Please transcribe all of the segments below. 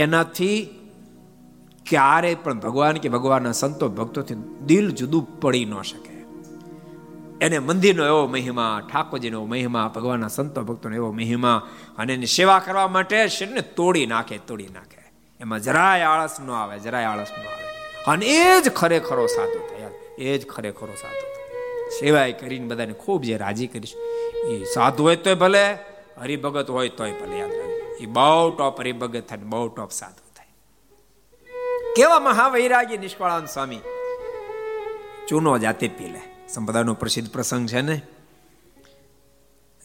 એનાથી ક્યારે પણ ભગવાન કે ભગવાનના સંતો ભક્તોથી દિલ જુદું પડી ન શકે. એને મંદિરનો એવો મહિમા, ઠાકોરજીનો મહિમા, ભગવાનના સંતો ભક્તોનો એવો મહિમા અને એની સેવા કરવા માટે શરીરને તોડી નાખે તોડી નાખે. એમાં જરાય આળસ ન આવે, જરાય આળસ ન આવે. અને એ જ ખરેખરો સાધુ થયા. એ જ ખરેખરો સાધુ સેવાય કરીને બધાને ખૂબ જે રાજી કરીશ. એ સાધુ હોય તોય ભલે, હરિભગત હોય તોય ભલે. યાદ એ બહુ ટોપ હરિભગત થાય બહુ ટોપ સાધુ થાય. કેવા મહાવૈરાગી નિષ્કળાન સ્વામી. ચૂનો જાતે પી લે સંપદાનો પ્રસિદ્ધ પ્રસંગ છે ને?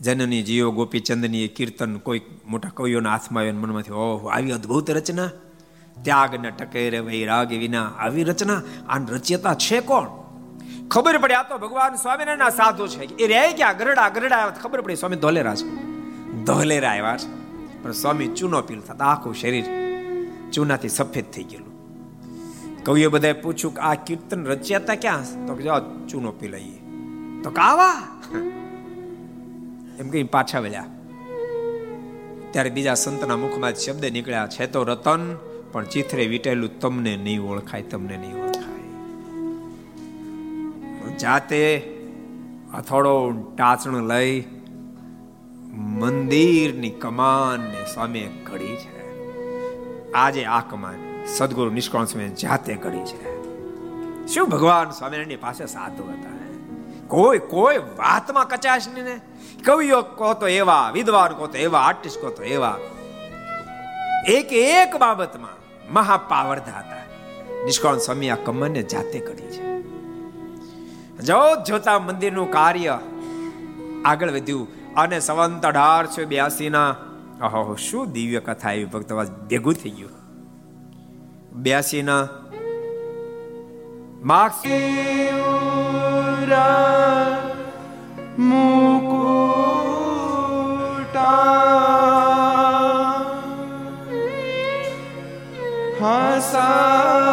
જનની જીઓ ગોપીચંદની એ કીર્તન કોઈ મોટા કવિઓના હાથમાં આવ્યો મનમાંથી, ઓહો, આવી અદ્ભુત રચના. ત્યાગ ન ટકે રે વૈરાગ વિના આવી રચના. આ રચ્યતા છે કોણ? ખબર પડી, આ તો ભગવાન સ્વામિનારાયણ સાધુ છે. એ રહે ક્યાં? ગરડા ગરડા, ખબર પડી, સ્વામી ધોલેરા છે. ધોલેરા આવ્યા છે. પણ સ્વામી ચૂનો પીલ થતા, આખું શરીર ચૂનાથી સફેદ થઈ ગયેલું. કવિએ બધાએ પૂછ્યું કે આ કીર્તન રચ્યા હતા ક્યાં? તો કે જાઓ, ચૂનો પી લઈએ તો કાવા એમ કઈ પાછા વળ્યા. ત્યારે બીજા સંતના મુખમાં શબ્દ નીકળ્યા છે તો રતન, પણ ચિત્રે વીટેલું તમને નહીં ઓળખાય, તમને નહીં ઓળખાય. જાતે અથડો ટાચણ લઈ મંદિરની કમાનને સામે ઘડી છે. આજે આ કમાન સદગુરુ નિષ્કાળ સ્વામી જાતે ઘડી છે. શું ભગવાન સ્વામિનારાયણની પાસે સાધુ હતા? કોઈ કોઈ વાતમાં કચાશ ને? કવિઓ કહો તો એવા, વિદ્વાન કહો તો એવા, આર્ટિસ્ટ કહો તો એવા. એક એક બાબતમાં મહાપાવરધા હતા. નિષ્કાળ સ્વામી આ કમનને જાતે ઘડી છે. જો જોતા મંદિરનું કાર્ય આગળ વધ્યું. અને સંવંત અઢારસો બ્યાસી ના ઓહો શું દિવ્ય કથા એવી ભક્તવાસ ભેગું થઈ ગયું? બ્યાસી ના માર્ક્સ મુકુટા હસા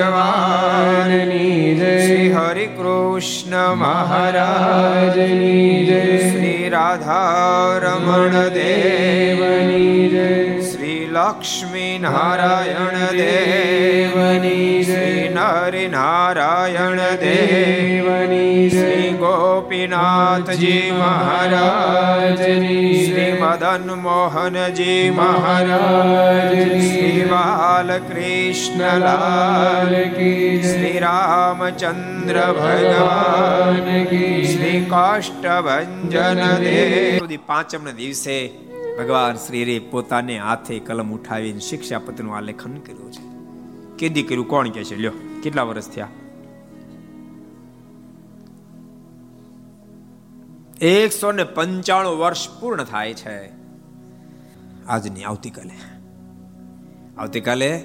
ભગવાનની જય. શ્રી હરિ કૃષ્ણ મહારાજની જય. શ્રી રાધારમણ દેવની જય. શ્રી લક્ષ્મી નારાયણ દેવની શ્રી નરિ નારાયણ દેવની શ્રી ગોપીનાથજી મહારાજની શ્રી મદન મોહનજી મહારાજ શ્રી બાલકૃષ્ણ લાલ કી શ્રી રામચંદ્ર ભગવાન શ્રી પાંચમના દિવસે ભગવાન શ્રીરે પોતાને હાથે કલમ ઉઠાવીને શિક્ષાપતિનું આલેખન કર્યું છે. કેદી કર્યું કોણ કે છે? લ્યો, કેટલા વર્ષ થયા? એકસો ને પંચાણું વર્ષ પૂર્ણ થાય છે. આજની આવતીકાલે. આવતીકાલે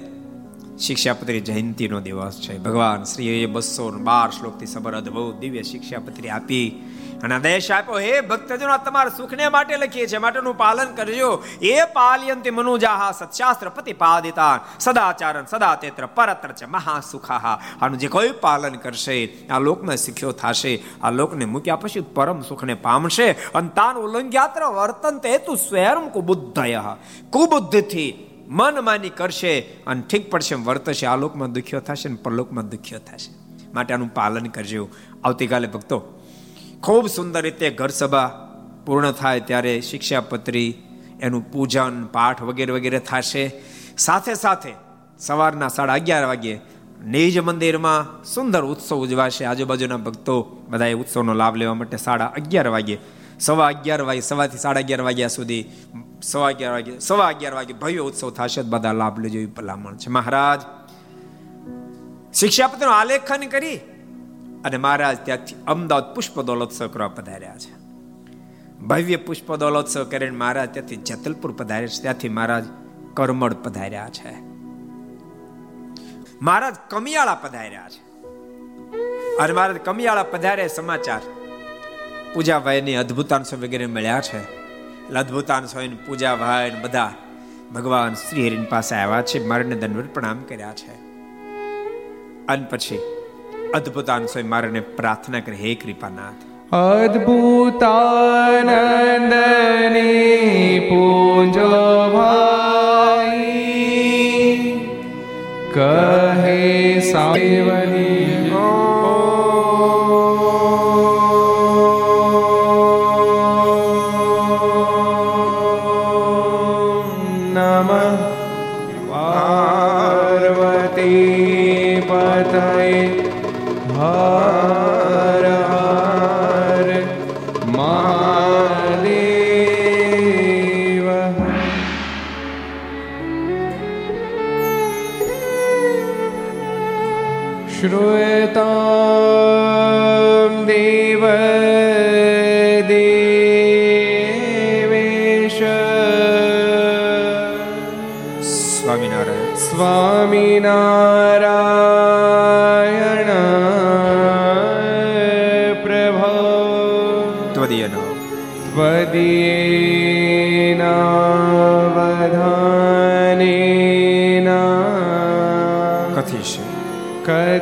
શિક્ષાપત્રી જયંતિનો દિવસ છે. ભગવાન શ્રીએ બસો બાર શ્લોકથી સબર અદભુત દિવ્ય શિક્ષાપત્રી આપી અને આદેશ આપ્યો, હે ભક્તજનો તમારા સુખને માટે લખીએ છે માટેનું પાલન કરજો. એ પાલયંતિ મનુજાહા સત્શાસ્ત્ર પ્રતિપાદિતા. સદાચારણ સદા તેત્ર પરત્ર મહા સુખાહા આનું જે કોઈ પાલન કરશે, આ લોકમાં શીખ્યો થશે. આ લોકને મૂક્યા પછી પરમ સુખને પામશે. અને તાન ઉલ્લંઘ્યાત્ર વર્તન તે તું સ્વયં કુબુદ્ધય. કુબુદ્ધિથી મન માની કરશે અને ઠીક પડશે વર્તશે. આ લોકમાં દુખ્યો થશે ને પરલોકમાં દુખ્યો થશે. માટે આનું પાલન કરજો. આવતીકાલે ભક્તો ખૂબ સુંદર રીતે ઘર સભા પૂર્ણ થાય ત્યારે શિક્ષાપત્રી, એનું પૂજન, પાઠ વગેરે વગેરે થશે. સાથે સાથે સવારના સાડા અગિયાર વાગ્યે નિજ મંદિરમાં સુંદર ઉત્સવ ઉજવાશે. આજુબાજુના ભક્તો બધા ઉત્સવનો લાભ લેવા માટે સાડા અગિયાર વાગ્યે સવા અગિયાર વાગે, સવાથી સાડા અગિયાર વાગ્યા સુધી સવા અગિયાર વાગે, સવા અગિયાર વાગે ભવ્ય ઉત્સવ થશે. બધા લાભ લેજો એવી ભલામણ છે. મહારાજ, શિક્ષાપત્રનું આલેખન કરી અને મહારાજ ત્યાંથી અમદાવાદ પુષ્પ દોલોત્સવ કરવા પધાર્યા છે. ભવ્ય પુષ્પ દોલોત્સવ કરીને મહારાજ ત્યાંથી જતલપુર પધાર્યા છે. ત્યાંથી મહારાજ કરમડ પધાર્યા છે. મહારાજ કમિયાળા પધાર્યા છે. અને મહારાજ કમિયાળા પધારે સમાચાર પૂજાભાઈની અદ્ભુતાંશ વગેરે મળ્યા છે. એટલે અદ્ભુતાંશ હોય પૂજાભાઈ બધા ભગવાન શ્રી હરિની પાસે આવ્યા છે. મરણને દંડ પ્રણામ કર્યા છે. અને પછી અદ્ભુતાંશોએ મારને પ્રાર્થના કરી હે કૃપાનાથ. અદ્ભુતાનંદની પૂજો ભાઈ કહે સાવની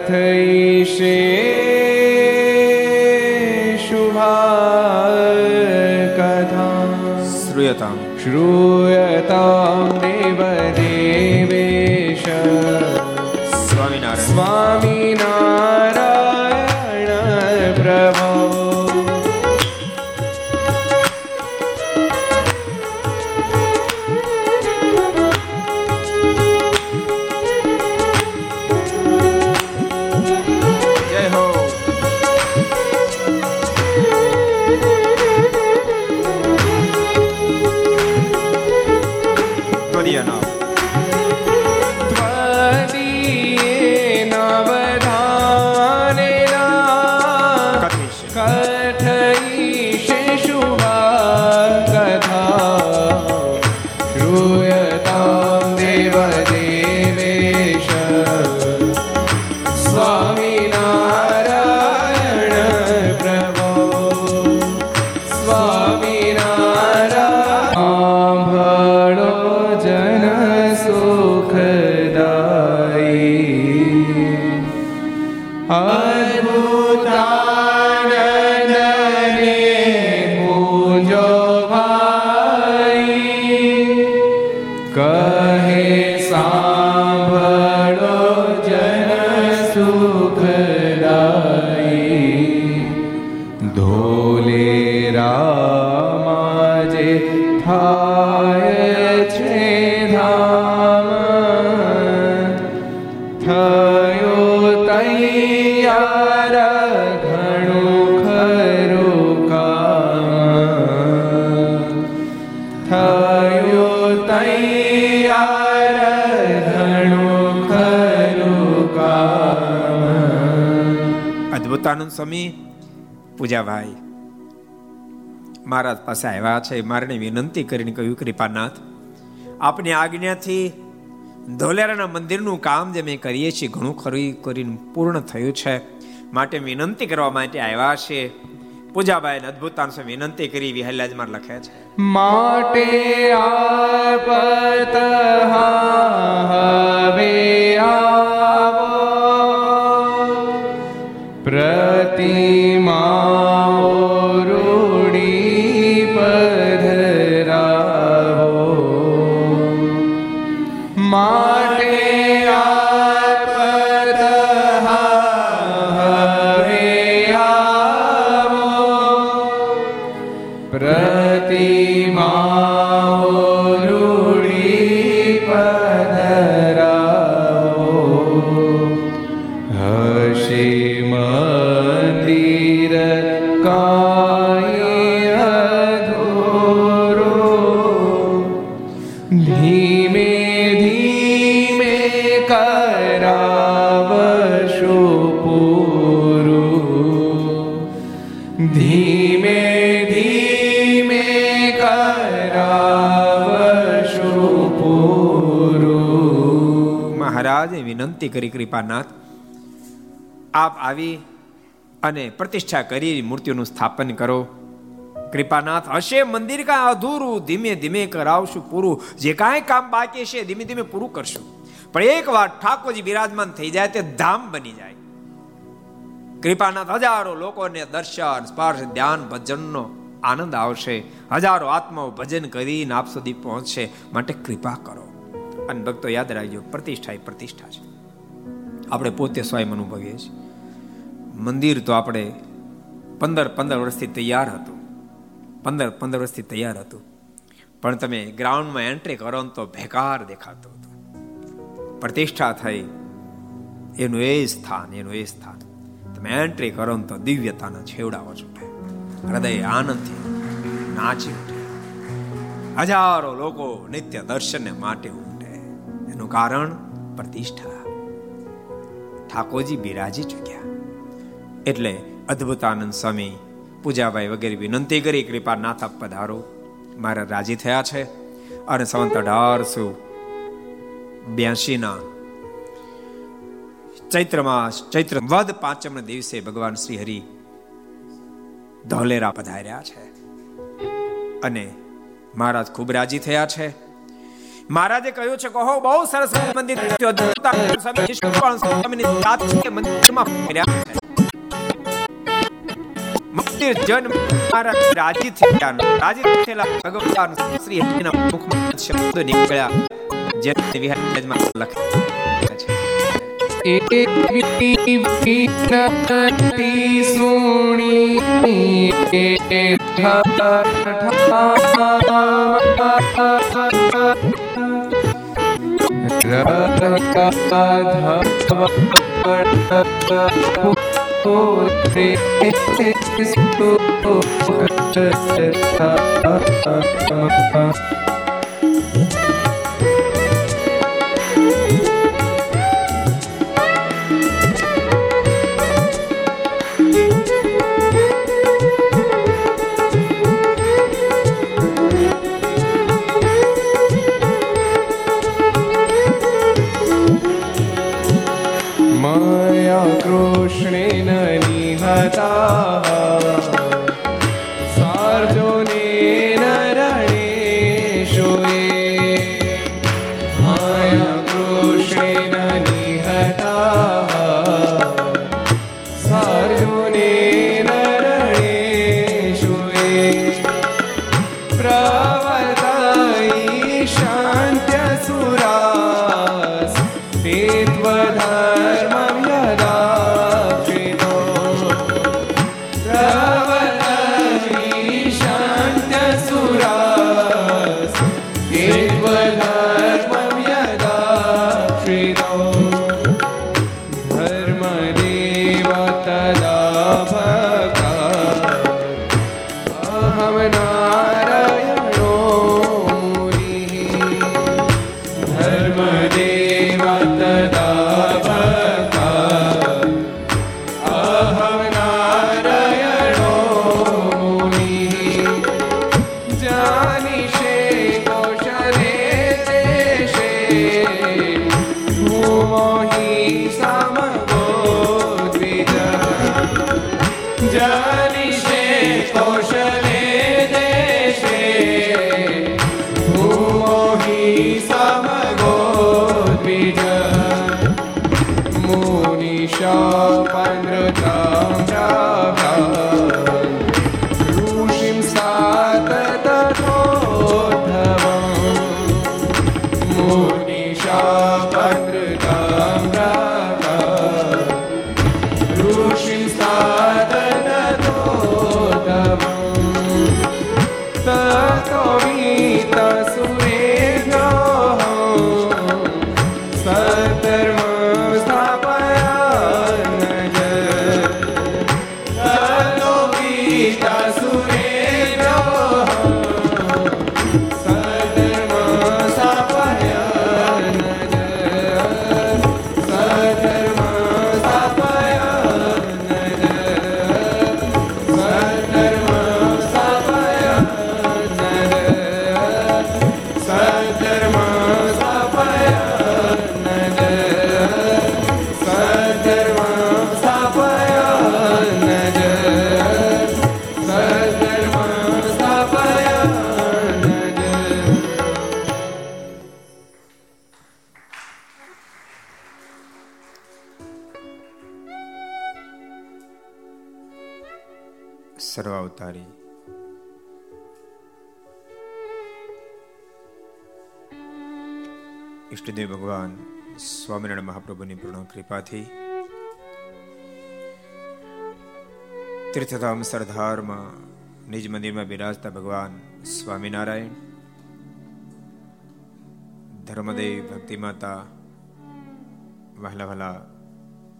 થઈ છે શુભા કથા શ્રૂયતા શ્રૂયતા અદ્ભુતાનંદ સ્વામી પૂજાભાઈ મહારાજ પાસે આવ્યા છે. મારે વિનંતી કરીને કહ્યું કૃપાનાથ આપની આજ્ઞાથી ધોલેરાના મંદિરનું કામ જે મેં કરીએ છીએ, ઘણું ખરી કરીને પૂર્ણ થયું છે. માટે વિનંતી કરવા માટે આવ્યા છે. પૂજાબાઈ અદભુતાન સે વિનંતી કરી વિહલ્યાજમાં લખે છે. માટે આપત હવે આવો વિનંતી કરી કૃપાનાથ. આપ આવી અને પ્રતિષ્ઠા કરી મૂર્તિઓનું સ્થાપન કરો. કૃપાનાથ, હશે મંદિર કા અધૂરું, ધીમે ધીમે કરાવશું પૂરું. જે કાંઈ કામ બાકી છે ધીમે ધીમે પૂરું કરશું. પણ એક વાર ઠાકોરજી બિરાજમાન થઈ જાય તે ધામ બની જાય. કૃપાનાથ, હજારો લોકોને દર્શન, સ્પર્શ, ધ્યાન, ભજનનો આનંદ આવશે. હજારો આત્માઓ ભજન કરીને આપ સુધી પહોંચશે. માટે કૃપા કરો. અને ભક્તો યાદ રાખજો, પ્રતિષ્ઠા એ પ્રતિષ્ઠા છે. આપણે પોતે સ્વયં અનુભવીએ છીએ. મંદિર તો આપણે પંદર પંદર વર્ષથી તૈયાર હતું. પંદર પંદર વર્ષથી તૈયાર હતું. પણ તમે ગ્રાઉન્ડમાં એન્ટ્રી કરો તો ભેકાર દેખાતું હતું. પ્રતિષ્ઠા થઈ. એનું એ સ્થાન, એનું એ સ્થાન. તમે એન્ટ્રી કરો તો દિવ્યતાના છેવડાઓ છૂટે હૃદય આનંદથી નાચી ઉઠે. હજારો લોકો નિત્ય દર્શનને માટે ઉમટે. એનું કારણ પ્રતિષ્ઠા. ઠાકોરજી બિરાજી ચૂક્યા. એટલે અદ્ભુતાનંદ સ્વામી પૂજાભાઈ વગેરે વિનંતી કરી, કૃપા નાથ પધારો. મારા રાજી થયા છે. અને સંવંત અઢારસો બ્યાસીના ચૈત્રમાં, ચૈત્ર વદ પાંચમ દિવસે ભગવાન શ્રી હરિ ધોલેરા પધાર્યા છે. અને મહારાજ ખૂબ રાજી થયા છે. મહારાજે કહ્યું છે કહો બહુ સરસ મંદિર મંદિર જન મહારાજ રાજી થયા રાધા मया કૃપાથી. તીર્થધામ સરદારમાં નિજ મંદિરમાં બિરાજતા ભગવાન સ્વામિનારાયણ, ધર્મદેવ ભક્તિ માતા વહેલા વહલા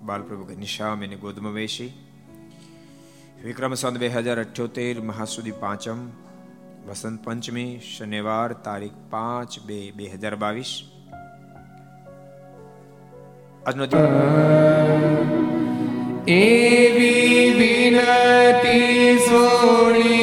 બાલપ્રભુ ઘનશ્યામ એને ગોદમાં વેશી વિક્રમ સંત બે હજાર અઠ્યોતેર મહાસુદી પાંચમ, વસંત પંચમી, શનિવાર તારીખ પાંચ બે બે હજાર બાવીસ. આજનો એવી વિનતી સોણી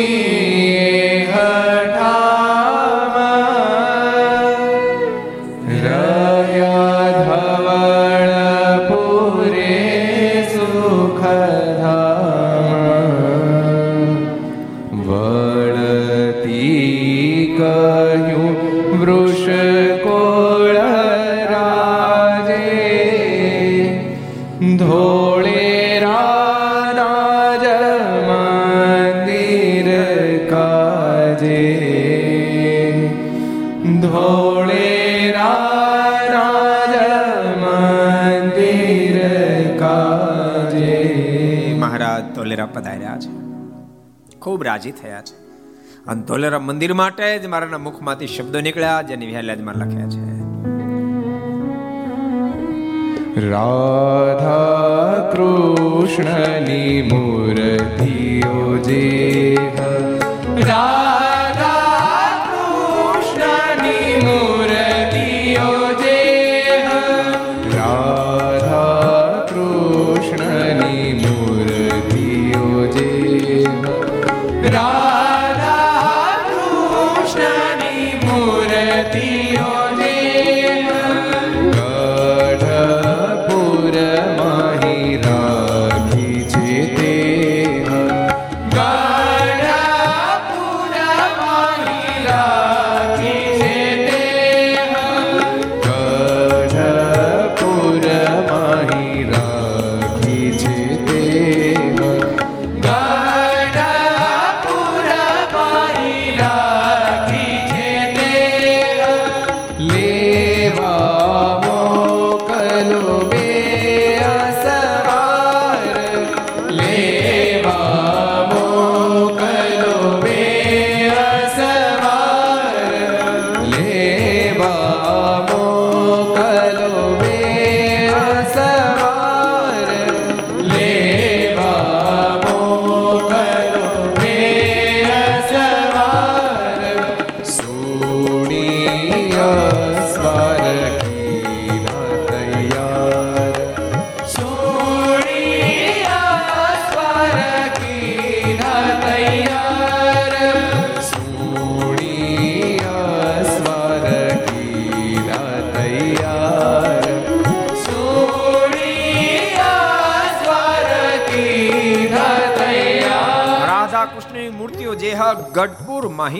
રાજી થયા છે. અને ધોલેરા મંદિર માટે જ મારાના મુખમાંથી શબ્દો નીકળ્યા, જેની મારે લખ્યા છે. રાધા કૃષ્ણની મૂર્તિઓ જે રાધા God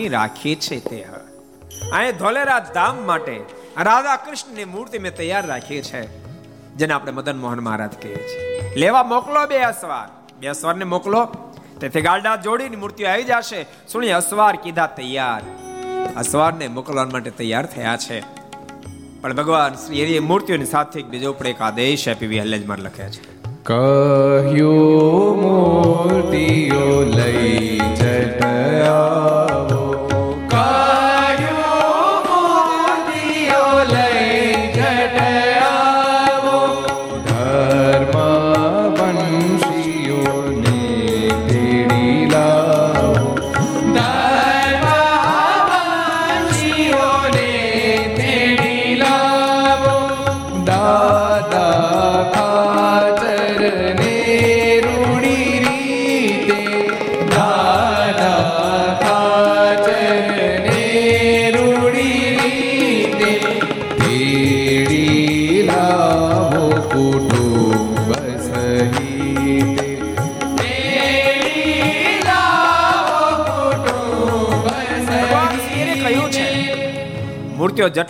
માહી રાખી છે તે અહીં ધોલેરા ધામ માટે રાધા કૃષ્ણની મૂર્તિ મેં તૈયાર રાખી છે, જેને આપણે મદન મોહન મહારાજ કહીએ છીએ. લેવા મોકલો બે અસવાર. બે અસવારને મોકલો. તેથી ગાડા જોડીની મૂર્તિઓ આવી જશે. સુણી અસવાર કીધા તૈયાર. અસવારને મોકલવા માટે તૈયાર થયા છે. પણ ભગવાન શ્રી એ મૂર્તિઓની સાથે બીજો ઉપર એક આદેશ આપી, વિહલ્લેજમાં લખ્યા છે. કહ્યું મૂર્તિઓ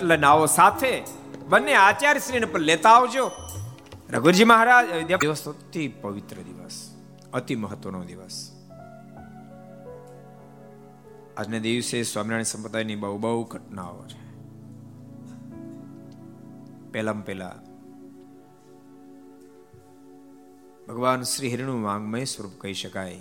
લઈને આવો સાથે બંને આચાર્ય શ્રીને પણ લેતા આવજો. રઘુજી મહારાજ દિવસ અતિ પવિત્ર દિવસ, અતિ મહત્વનો દિવસ. આજના દિવસે સ્વામિનારાયણ સંપ્રદાયની બહુ બહુ ઘટનાઓ છે. પહેલામાં પહેલા ભગવાન શ્રી હિરણું વાંગમય સ્વરૂપ કહી શકાય.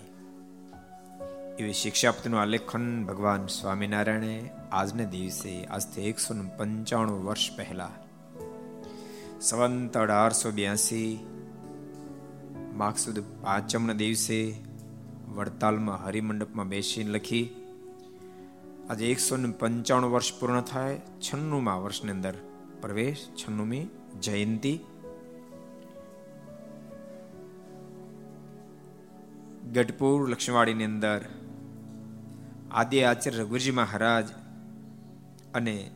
એવી શિક્ષાપતિનું આલેખન ભગવાન સ્વામિનારાયણે આજને દિવસે આજથી એકસો પંચાણું વર્ષ પહેલા સંવંત અઢારસો બ્યાસી, માઘ સુદ પાંચમના દિવસે વડતાલમાં હરિમંડપમાં બેસીને લખી, આજે એકસો પંચાણું વર્ષ પૂર્ણ થાય, છન્નુમાં વર્ષની અંદર પ્રવેશ, છન્નુમી જયંતી. ગઢપુર, લક્ષ્મીવાડીની અંદર આદિ આચાર્ય રઘુજી મહારાજ અને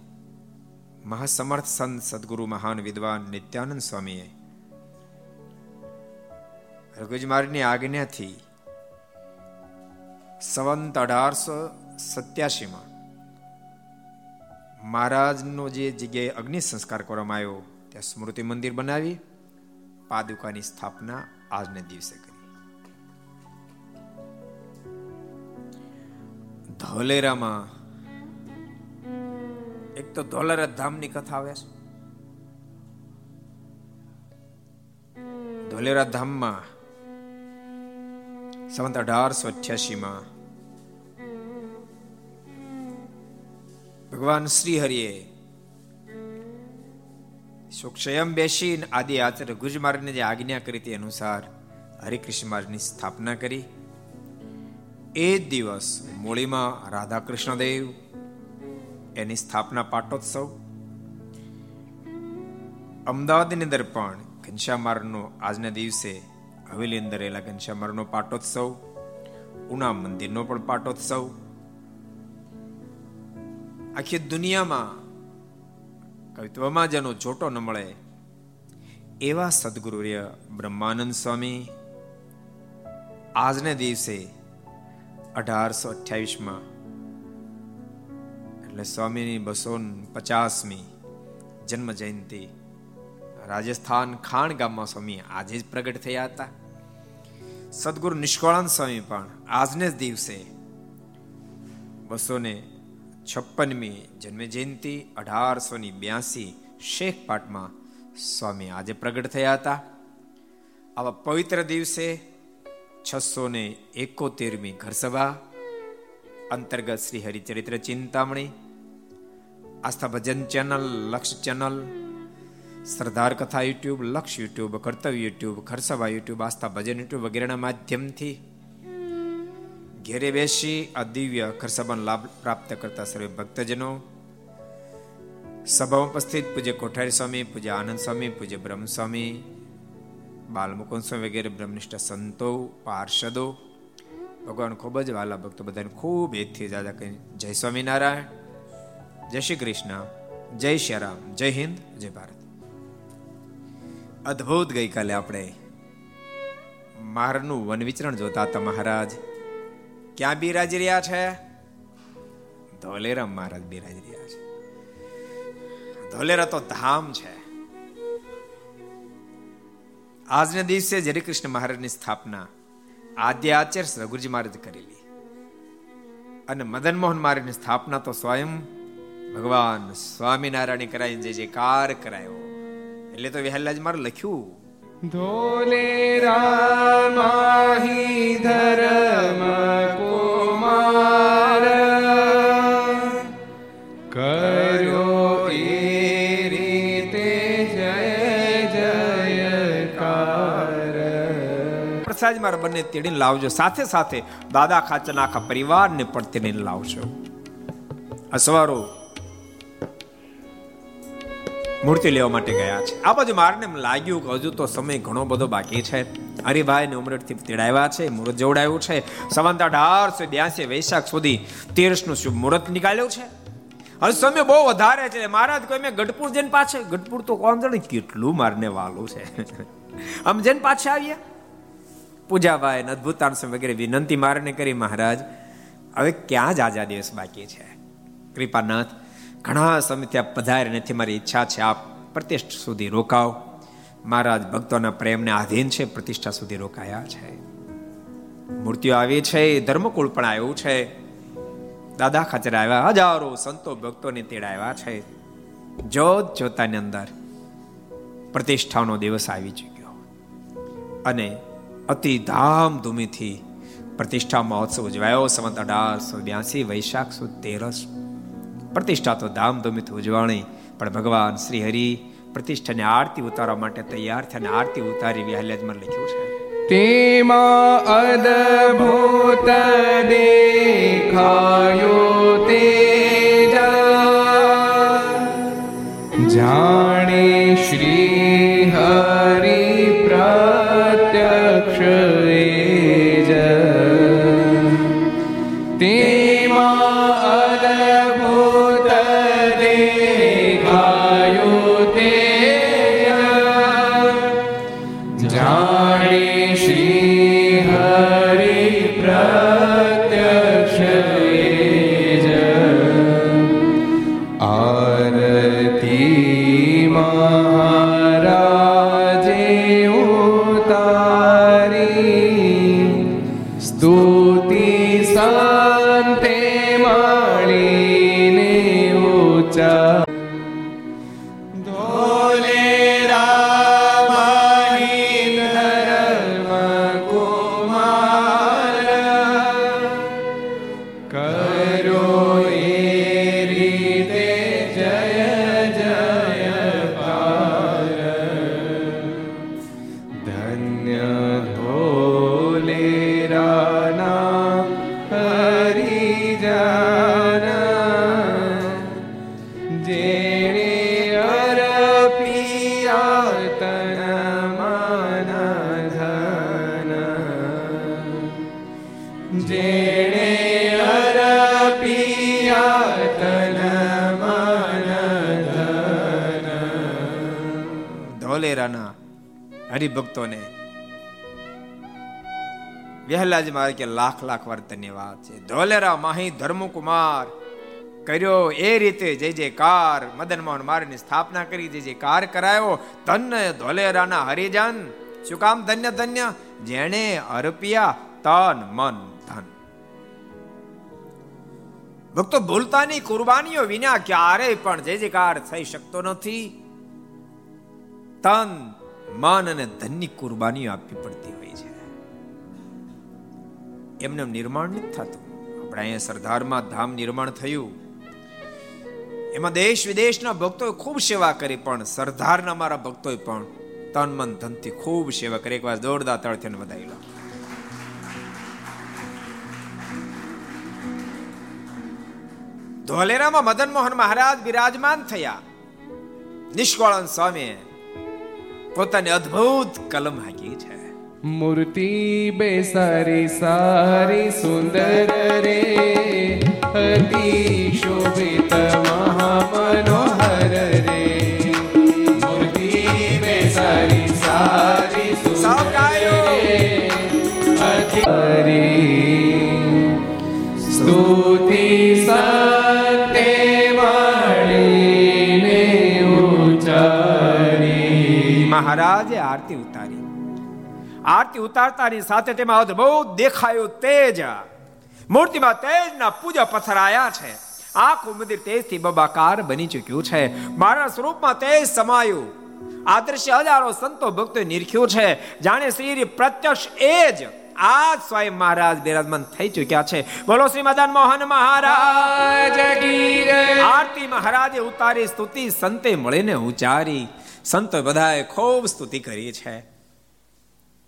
મહાસમર્થ સંત સદગુરુ મહાન વિદ્વાન નિત્યાનંદ સ્વામીએ રઘુજી મહારાજની આજ્ઞાથી સંવંત અઢારસો સત્યાસીમાં મહારાજનો જે જગ્યાએ અગ્નિ સંસ્કાર કરવામાં આવ્યો, ત્યાં સ્મૃતિ મંદિર બનાવી, પાદુકાની સ્થાપના આજને દિવસે કરી. ધોલેરામાં એક તો ધોલેરા ધામની કથા આવે છે. ધોલેરા ધામમાં સંવત અઢારસો અઠ્યાસી માં ભગવાન શ્રી હરિએ સુક્ષયમ બેસીને આદિ આચાર્ય ગુજ મહારાજને જે આજ્ઞા કરી તે અનુસાર હરિકૃષ્ણ મહારાજની સ્થાપના કરી. એ દિવસ મૂળીમાં રાધા કૃષ્ણ દેવ એની સ્થાપના પાટોત્સવ. અમદાવાદની અંદર પણ ઘનશ્યામારનો આજના દિવસે હવેલી અંદર રહેલા ઘનશ્યામારનો પાટોત્સવ, ઉના મંદિરનો પણ પાટોત્સવ. આખી દુનિયામાં કવિત્વમાં જેનો જોટો ન મળે એવા સદગુરુ બ્રહ્માનંદ સ્વામી. આજને દિવસે અઢારસો અઠ્યાવીસમાં. એટલે સ્વામીની બસો પચાસમી જન્મ જયંતિ રાજસ્થાન ખાણ ગામમાં સ્વામી આજે જ પ્રગટ થયા હતા. સદગુરુ નિષ્કળાન સ્વામી પણ આજને જ દિવસે બસો ને છપ્પનમી જન્મ જયંતિ અઢારસો ની બ્યાસી શેખ પાટમાં સ્વામી આજે પ્રગટ થયા હતા. આવા પવિત્ર દિવસે છસો ને એકોતેરમી ઘર સભા અંતર્ગત Shri Haricharitra Chintamani Aastha Bhajan channel Laksh channel Sardar Katha YouTube Laksh YouTube Kartavya YouTube ખરસભા YouTube Aastha Bhajan YouTube વગેરેના માધ્યમથી ઘેરે બેસી આ દિવ્ય ખરસભાનો લાભ પ્રાપ્ત કરતા સર્વે ભક્તજનો સભામાં ઉપસ્થિત પૂજ્ય કોઠારી સ્વામી પૂજ્ય આનંદ સ્વામી પૂજ્ય બ્રહ્મ સ્વામી બાલમુકુંદ સ્વામી વગેરે બ્રહ્મનિષ્ઠ સંતો, પાર્ષદો, ભગવાન ખૂબ જ વાલા ભક્તો, બધાને ખૂબ એથી દાદા કહી જય સ્વામિનારાયણ, જય શ્રી કૃષ્ણ, જય શ્રી રામ, જય હિન્દ, જય ભારત. અદ્ભુત ગઈકાલે આપણે મારનું વન વિચરણ જોતા હતા મહારાજ. ક્યાં બિરાજી રહ્યા છે? ધોલેરામ મહારાજ બિરાજી રહ્યા છે. ધોલેરા તો ધામ છે. આજના દિવસે જ હરિકૃષ્ણ મહારાજની સ્થાપના આદ્ય આચાર્ય રઘુજી મહારાજ કરેલી. અને મદન મોહન મહારાજની સ્થાપના તો સ્વયં ભગવાન સ્વામિનારાયણ કરાય જે જે કાર કરાયો. એટલે તો વહેલા જ મારે લખ્યું. ધોલે રામાહી ધર્મ કુમાર પ્રસાદ મારા બંને તેડીને લાવજો. સાથે સાથે દાદા ખાચરના આખા પરિવારને પણ તેડીને લાવજો. અસવારો મૂર્તિ લેવા માટે ગયા છે. આ બાજુ મારને લાગ્યું કે હજુ તો સમય ઘણો બધો બાકી છે. હરિભાઈ ને ઉમરેઠથી તેડાવ્યા છે, મુહૂર્ત જોડાયું છે. સવંત અઢારસો બ્યાસી વૈશાખ સુધી તેરસનું શુભ મુહૂર્ત નીકાળ્યું છે. હવે સમય બહુ વધારે છે. મહારાજ કોઈ મેં ગઢપુર જઈને પાછળ ગઢપુર તો કોણ જાણે કેટલું મારને વાલું છે. આમ જઈને પાછા આવ્યા પૂજાભાઈ અદભુતાંશ વગેરે વિનંતી મારને કરી મહારાજ. હવે ક્યાં જ આજા દિવસ બાકી છે? કૃપાનાથ, ઘણા સમય ત્યાં પધારે નથી મારી ઈચ્છા છે, આપ પ્રતિષ્ઠા સુધી રોકાવ. મહારાજ ભક્તોના પ્રેમને આધીન છે, પ્રતિષ્ઠા સુધી રોકાયા છે. મૂર્તિઓ આવી છે ધર્મકુળ પણ આવ્યું છે. દાદા ખાચર આવ્યા, હજારો સંતો ભક્તોને તેડાવ્યા છે. જોત જોતાની અંદર પ્રતિષ્ઠાનો દિવસ આવી ચૂક્યો. અને અતિ ધામધૂમીથી પ્રતિષ્ઠા મહોત્સવ ઉજવાયો. સંવત અઢારસો બ્યાસી વૈશાખ સુદ તેરસ. પ્રતિષ્ઠા તો ધામધૂમીથી ઉજવાણી, પણ ભગવાન શ્રી હરિ પ્રતિષ્ઠાને આરતી ઉતારવા માટે તૈયાર થઈને આરતી ઉતારી વિહલ્યાજમાં લખ્યું છે. તેમાં અદભૂત દેખાયો તેજા. જાણે શ્રી હરિભક્તોને. જ મારે કે લાખ લાખ વાર ધન્યવાદ છે. ધોલેરા માહી ધર્મકુમાર, કર્યો એ રીતે જય કાર, મદન મોહન મારની સ્થાપના કરી, જે જે કાર કરાયો, ધન્ય ધોલેરાના હરિજન. શું કામ ધન્ય ધન્ય? જેણે અર્પિયા તન, મન, ધન. ભક્તો, ભૂલતાની કુરબાનીઓ વિના ક્યારેય પણ જય કાર થઈ શકતો નથી. તન મન અને ધનની કુરબાનીઓ આપવી પડતી હોય છે. એમને નિર્માણ નથી થતું. આપણે અહીંયા સરદારમાં ધામ નિર્માણ થયું. એમાં દેશ વિદેશના ભક્તોએ ખૂબ સેવા કરી પણ સરદારના મારા ભક્તોએ પણ તન મન ધનથી ખૂબ સેવા કરી. એકવાર દોડદા તળથીને વધાવી લો. ધોલેરામાં મદન મોહન મહારાજ બિરાજમાન થયા. નિષ્કળન સ્વામી પોતાની અદ્ભુત કલમ હાકી છે. મૂર્તિ બે સારી સારી સુંદર રે. અતિ શોભિત મહામનોહર રે. મૂર્તિ બે સારી સારી. સુંદર રે. અતિ હરી. મહારાજે આરતી ઉતારી. આરતી ઉતારતાની સાથે તેમાં અદભુત દેખાયું તેજ. મૂર્તિમાં તેજના પૂજા પથરાયા છે. આખું મંદિર તેજથી બબાકાર બની ચૂક્યું છે. મારા સ્વરૂપમાં તેજ સમાયું. આ દ્રશ્ય હજારો સંતો ભક્તો નિરખ્યું છે. જાણે શ્રી પ્રત્યક્ષ એ જ આજ સ્વયં મહારાજ બિરાજમાન થઈ ચુક્યા છે. બોલો શ્રી મદન મોહન મહારાજ. આરતી મહારાજે ઉતારી સ્તુતિ સંતે મળીને ઉચારી. સંતો બધાએ ખૂબ સ્તુતિ કરી છે.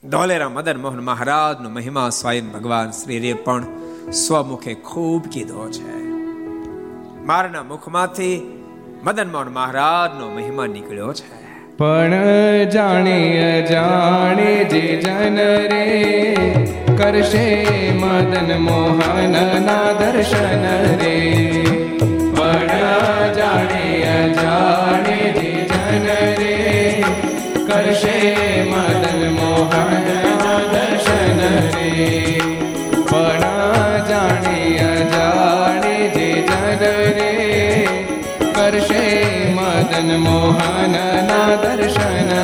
ધોલેરા મદન મોહન મહારાજનો મહિમા સ્વયં ભગવાન શ્રીએ પણ સ્વમુખે ખૂબ કીધો છે. મારના મુખમાંથી મદન મોહન મહારાજનો મહિમા નીકળ્યો છે. પણ જાણે જાણે જે જન રે કરશે મદન મોહન ના દર્શન રે. પણ જાણે જાણે કરશે મદન મોહન દર્શન રે પણ જાણે જાણે જે જન રે કરશે મદન મોહન ના દર્શન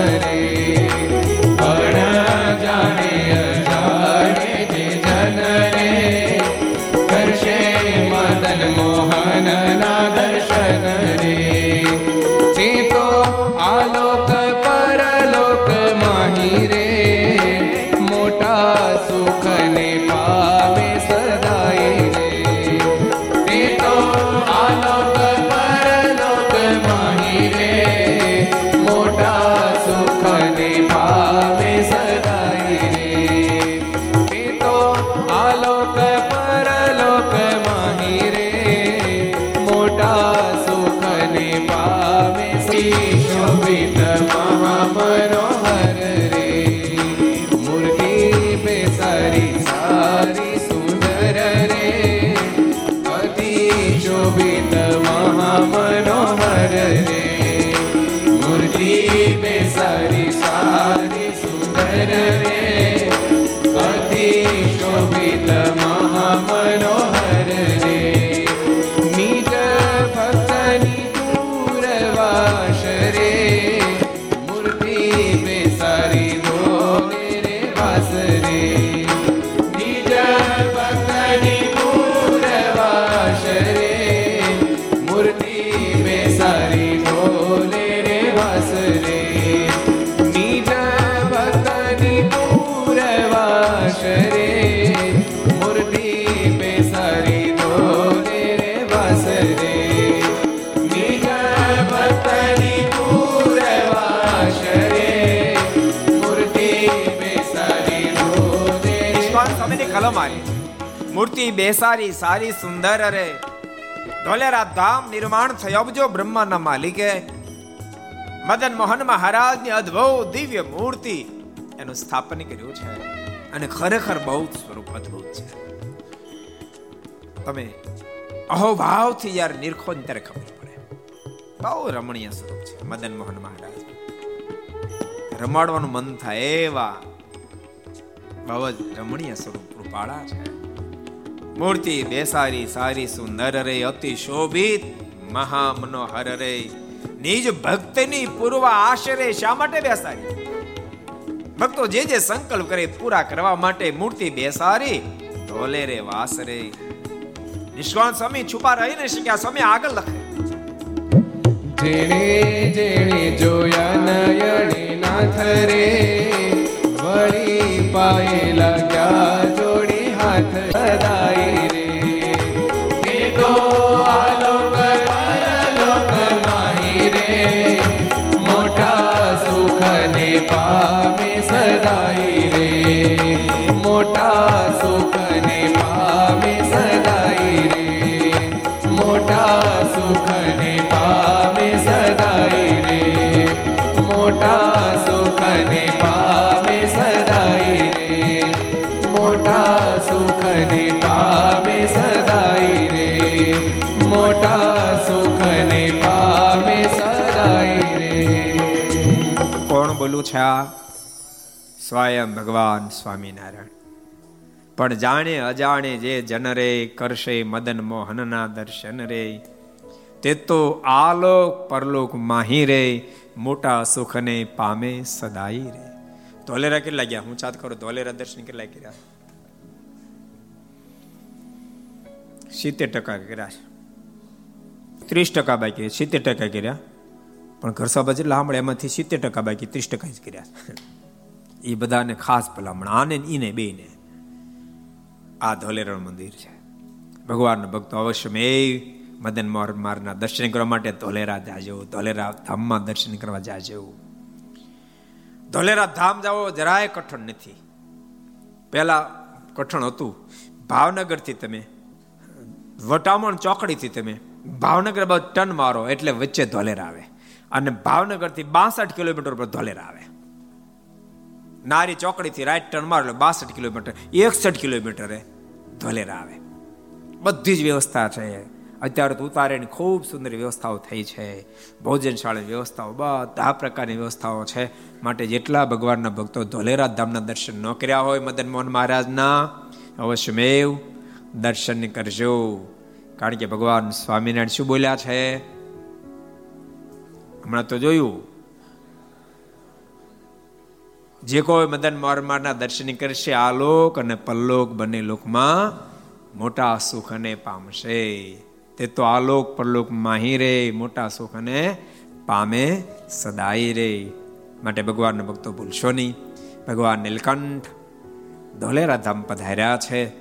વિશ્વાસ મારી મૂર્તિ બેસારી સારી સુંદર અરે ધોલેરા ધામ નિર્માણ થયો અબજો બ્રહ્માના માલિકે મદન મોહન મહારાજની અદ્ભુત દિવ્ય મૂર્તિ એનું સ્થાપન કર્યું છે અને ખરેખર બહુ સ્વરૂપ અદ્ભુત છે તમે અહોભાવથી જ્યારે નિરખો ત્યારે ખબર પડે બહુ રમણીય સ્વરૂપ છે મદન મોહન મહારાજ રમાડવાનું મન થાય એવા બહુ જ રમણીય સ્વરૂપ રૂપાળા છે. મૂર્તિ બેસારી, સારી, સુંદર રે, અતિ શોભિત મહા મનોહર રે નિજ ભક્તની પૂર્વ આશરે શા માટે બેસારી? ભક્તો જે જે સંકલ્પ કરે પૂરા કરવા માટે મૂર્તિ બેસારી, ઢોલે રે, વાસ રે. નિષ્કાંત સ્વામી છુપા રહી ને શીખ્યા, સ્વામી આગળ લખે. જેણે જેણે જોયા નયણે નાથ રે વળી પાયેલા લાગ્યા જોડી હાથ સદાય રે? તે તો આલોક પરલોક માહી રે. મોટા સુખ ને પામે સદાય રે. મોટા સુખ ને પામે સદાય રે. મોટા સુખ ને પામે સદાય રે. મોટા સુખ પામે સ્વયં ભગવાન સ્વામિનારાયણ. પણ જાણે અજાણે જે જન રે કરશે મદન મોહનના દર્શન રે, તે તો આલોક પરલોક માહી રે, મોટા સુખને પામે સદાઈ રે. ધોલેરા કેટલા ગયા? હું ચાત કરું, ધોલેરા દર્શન કેટલા કર્યા? સિત્તેર ટકા કર્યા ત્રીસ ટકા બાકી સિત્તેર ટકા કર્યા. પણ ઘર સભા જેટલા સાંભળે એમાંથી સિત્તેર ટકા બાકી, ત્રીસ ટકા જ કર્યા એ બધાને ખાસ ભલામણ આને ઈને બેને. આ ધોલેરાનું મંદિર છે. ભગવાનના ભક્તો અવશ્ય મેં મદન મોહર મારના દર્શન કરવા માટે ધોલેરા જાજો, ધોલેરા ધામમાં દર્શન કરવા જાજો. ધોલેરા ધામ જાવો જરાય કઠણ નથી. પહેલા કઠણ હતું. ભાવનગરથી તમે, વટામણ ચોકડીથી તમે ભાવનગર બાદ ટન મારો એટલે વચ્ચે ધોલેરા આવે. અને ભાવનગરથી બાસઠ કિલોમીટર પર ધોલેરા આવે. નારી ચોકડીથી રાઈટ ટર્ન મારો એટલે બાસઠ કિલોમીટર, એકસઠ કિલોમીટરે ધોલેરા આવે. બધી જ વ્યવસ્થા છે. અત્યારે તો ઉતારેની ખૂબ સુંદર વ્યવસ્થાઓ થઈ છે. ભોજનશાળાની વ્યવસ્થાઓ, બધા પ્રકારની વ્યવસ્થાઓ છે. માટે જેટલા ભગવાનના ભક્તો ધોલેરા ધામના દર્શન ન કર્યા હોય મદન મોહન મહારાજના અવશ્યમેવ દર્શન કરજો. કારણ કે ભગવાન સ્વામિનારાયણ શું બોલ્યા છે? હમણાં તો જોયું જે કોઈ મદન મોરમારના દર્શન કરશે આ લોક અને પલ્લોક બંને લોકમાં મોટા સુખ અને પામશે. તે તો આલોક પરલોક માહી રે, મોટા સુખ અને પામે સદાય રે. માટે ભગવાનના ભક્તો ભૂલશો નહીં. ભગવાન નીલકંઠ ધોલેરા ધામ પધાર્યા છે.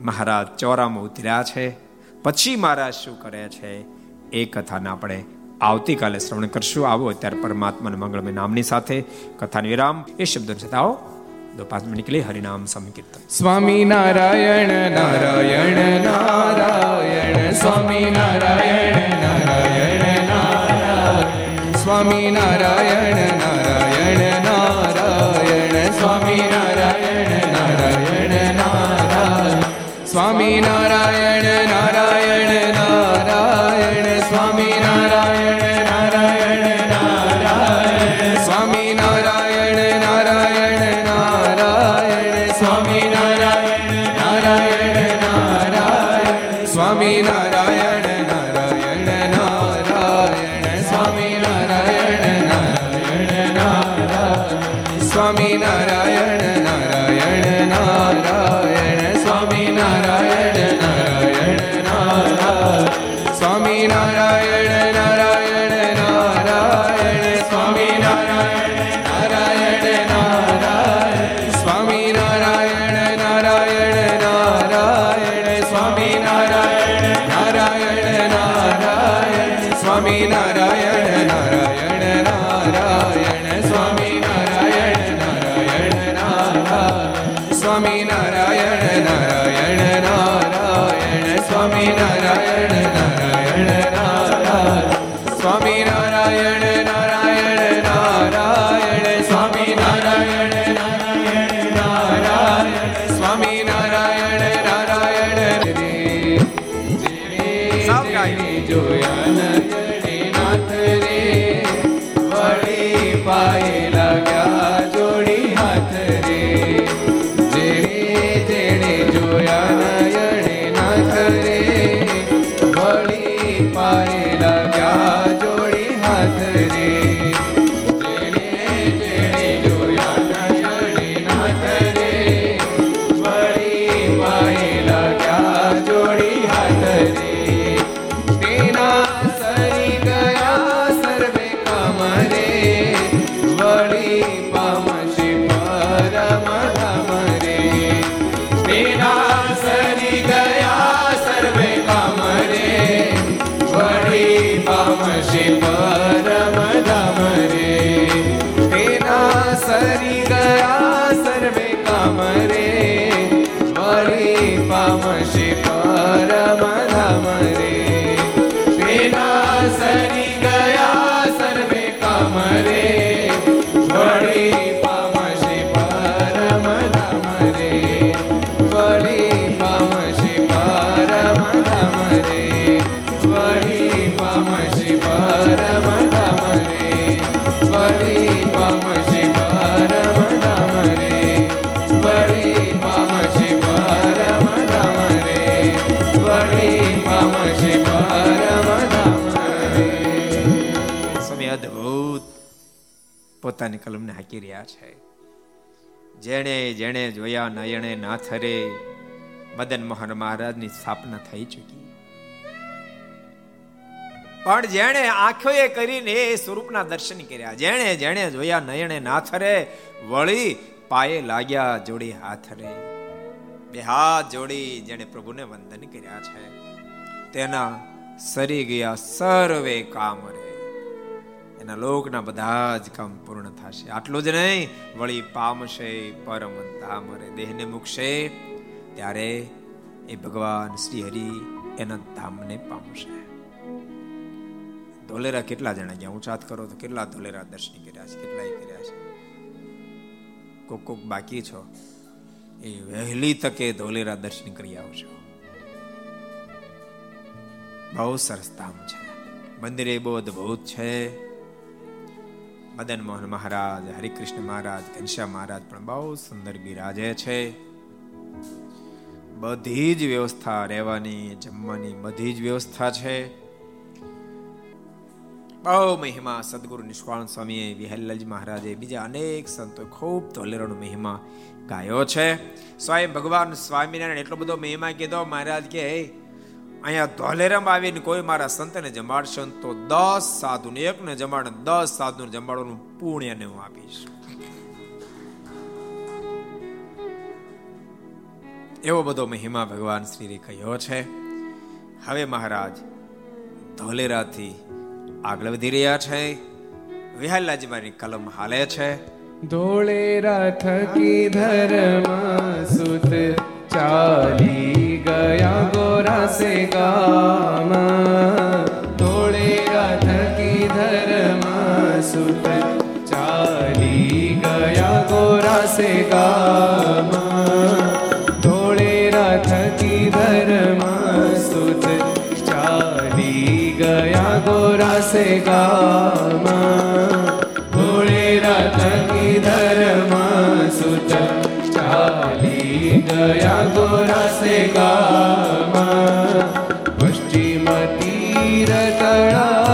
મહારાજ ચોરામાં ઉતર્યા છે. પછી મહારાજ શું કરે છે? એ કથાને આપણે આવતીકાલે શ્રવણ કરશું. આવો ત્યારે પરમાત્માના મંગળમય નામની સાથે કથાની વિરામ એ શબ્દો સાથે આવો. દો પાંચ મિનિટ નીકળી હરિનામ સંકીર્તન. સ્વામી નારાયણ નારાયણ નારાયણ, સ્વામી નારાયણ નારાયણ નારાયણ. સ્વામી નારાયણ નારાયણ નારાયણ, સ્વામી નારાયણ નારાયણ નારાયણ. સ્વામી નારાયણ સ્વામી નારાયણ નારાયણ. પોતાની કલમને હાકી રહ્યા છે. જેણે જેણે જોયા નયણે ના થરે મદન મોહન મહારાજની સ્થાપના થઈ ચૂકી. પણ જેણે આંખોએ કરીને એ સ્વરૂપના દર્શન કર્યા, જેણે જેણે જોયા નયણે નાથરે વળી પાયે લાગ્યા જોડી હાથ રે બે હાથ જોડી જેણે પ્રભુને વંદન કર્યા છે. તેના સરી ગયા સર્વે કામ રે એના લોકના બધા જ કામ પૂર્ણ થશે. આટલું જ નહીં, વળી પામશે પરમ ધામ દેહને મૂકશે ત્યારે એ ભગવાન શ્રી હરિ એના ધામને પામશે. ધોલેરા કેટલા જણા ગયા? ઊંચાત કરો તો કેટલા ધોલેરા દર્શન કર્યા છે? કેટલા કર્યા છે? કોક કોક બાકી છો. એ વહેલી તકે ધોલેરા દર્શન કરી આવજો. બહુ સરસ ધામ છે. મંદિરે બહુ અદભુત છે. મદન મોહન મહારાજ, હરિકૃષ્ણ મહારાજ, ઘનશ્યામ મહારાજ પણ બહુ સુંદર બિરાજે છે. બધી જ વ્યવસ્થા રહેવાની, જમવાની બધી જ વ્યવસ્થા છે. બહુ મહિમા સદગુરુ નિષ્કાળ સ્વામીએ વિહલ્લાલજી મહારાજે બીજા અનેક સંતો ખૂબ ધોલેરાનો મહિમા ગાયો છે. સ્વયં ભગવાન સ્વામિનારાયણ એટલો બધો મહિમા કીધો, મહારાજ કે અહીંયા ધોલેરામ આવીને કોઈ મારા સંતને જમાડશે તો દસ સાધુને, એકને જમાડે દસ સાધુને જમાડવાનું પુણ્યને હું આપીશ. એવો બધો મહિમા ભગવાન શ્રી કહ્યો છે. હવે મહારાજ, ધોલેરાથી આગળ વધી રહ્યા છે. વિહાલાજી મારી કલમ હાલે છે. ધોળેરા થકી ધર્મ સુત ચાલી ગયા से काम तोड़ेगा थकी धर्म सुत, चाली गया गोरा से काम थोड़े रथ की धर्म सुत, चाली गया गोरा से काम थोड़े रथ की धर्म सुत, चाली गया गोरा से काम। ધીર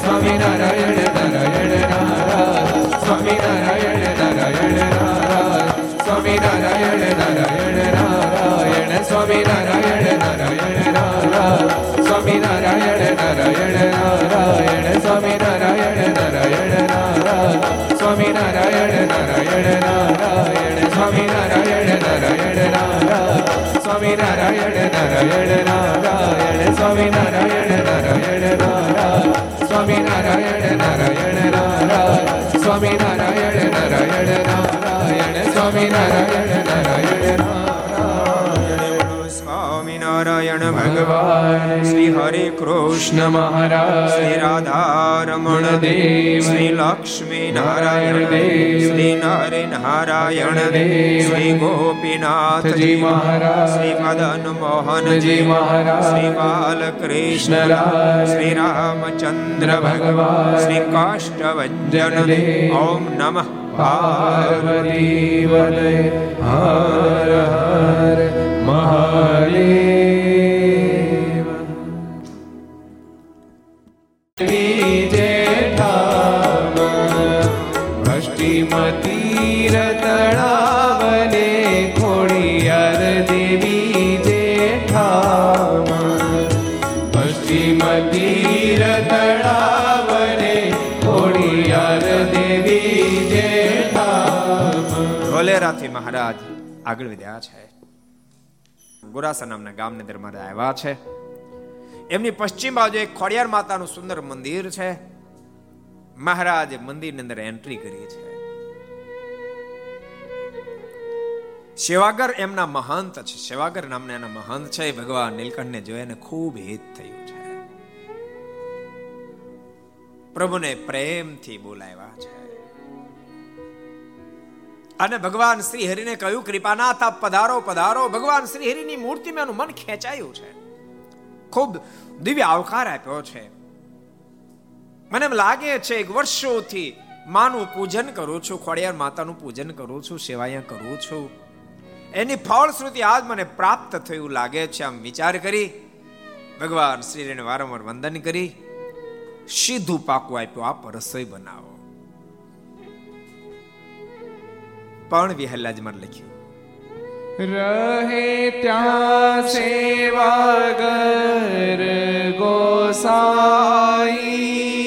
Swami Narayana Narayana Nara Swami Narayana Narayana Nara Swami Narayana Narayana Nara Swami Narayana Narayana Nara ભગવાન શ્રી હરે કૃષ્ણ મહારાજ શ્રી રાધારમણ દેવ શ્રી લક્ષ્મી નારાયણ દેવ શ્રી નરે નારાયણ દેવ શ્રી ગોપીનાથજી મહારાજ શ્રી મદન મોહનજી મહારાજ શ્રી બાલકૃષ્ણ શ્રી રામચંદ્ર ભગવાન શ્રી કાષ્ટભન ઓમ નમઃ પાર્વતી પાર્વતી વદે હર હર મહાદેવ આગળ વધ્યા છે. ગોરાસા નામના ગામની અંદર આવ્યા છે. એમની પશ્ચિમ બાજુ એક ખોડિયાર માતાનું સુંદર મંદિર છે. મહારાજે મંદિરની અંદર એન્ટ્રી કરી છે. સેવાગર એમના મહંત છે. સેવાગર નામના એના મહંત છે. ભગવાન નીલકંઠને જોઈને ખૂબ હિત થયું છે. પ્રભુને પ્રેમથી બોલાવ્યા છે. અને ભગવાન શ્રી હરિને કહ્યું, કૃપાનાથ, આપ પધારો પધારો. ભગવાન શ્રી હરિની મૂર્તિમાં એનું મન ખેંચાયું છે. ખૂબ દિવ્ય આવકાર આપ્યો છે. મને એમ લાગે છે, એક વર્ષોથી માનું પૂજન કરું છું, ખોડિયાર માતાનું પૂજન કરું છું સેવાયા કરું છું. એની ફળશ્રુતિ આજ મને પ્રાપ્ત થયું લાગે છે. આમ વિચાર કરી, ભગવાન શ્રીને વારંવાર વંદન કરી, સીધું પાકું આપ્યું, આપ રસોઈ બનાવો. પણ વિહલ્લાજ મારે લખ્યું. રહે ત્યાં સેવાગર ગોસાઈ.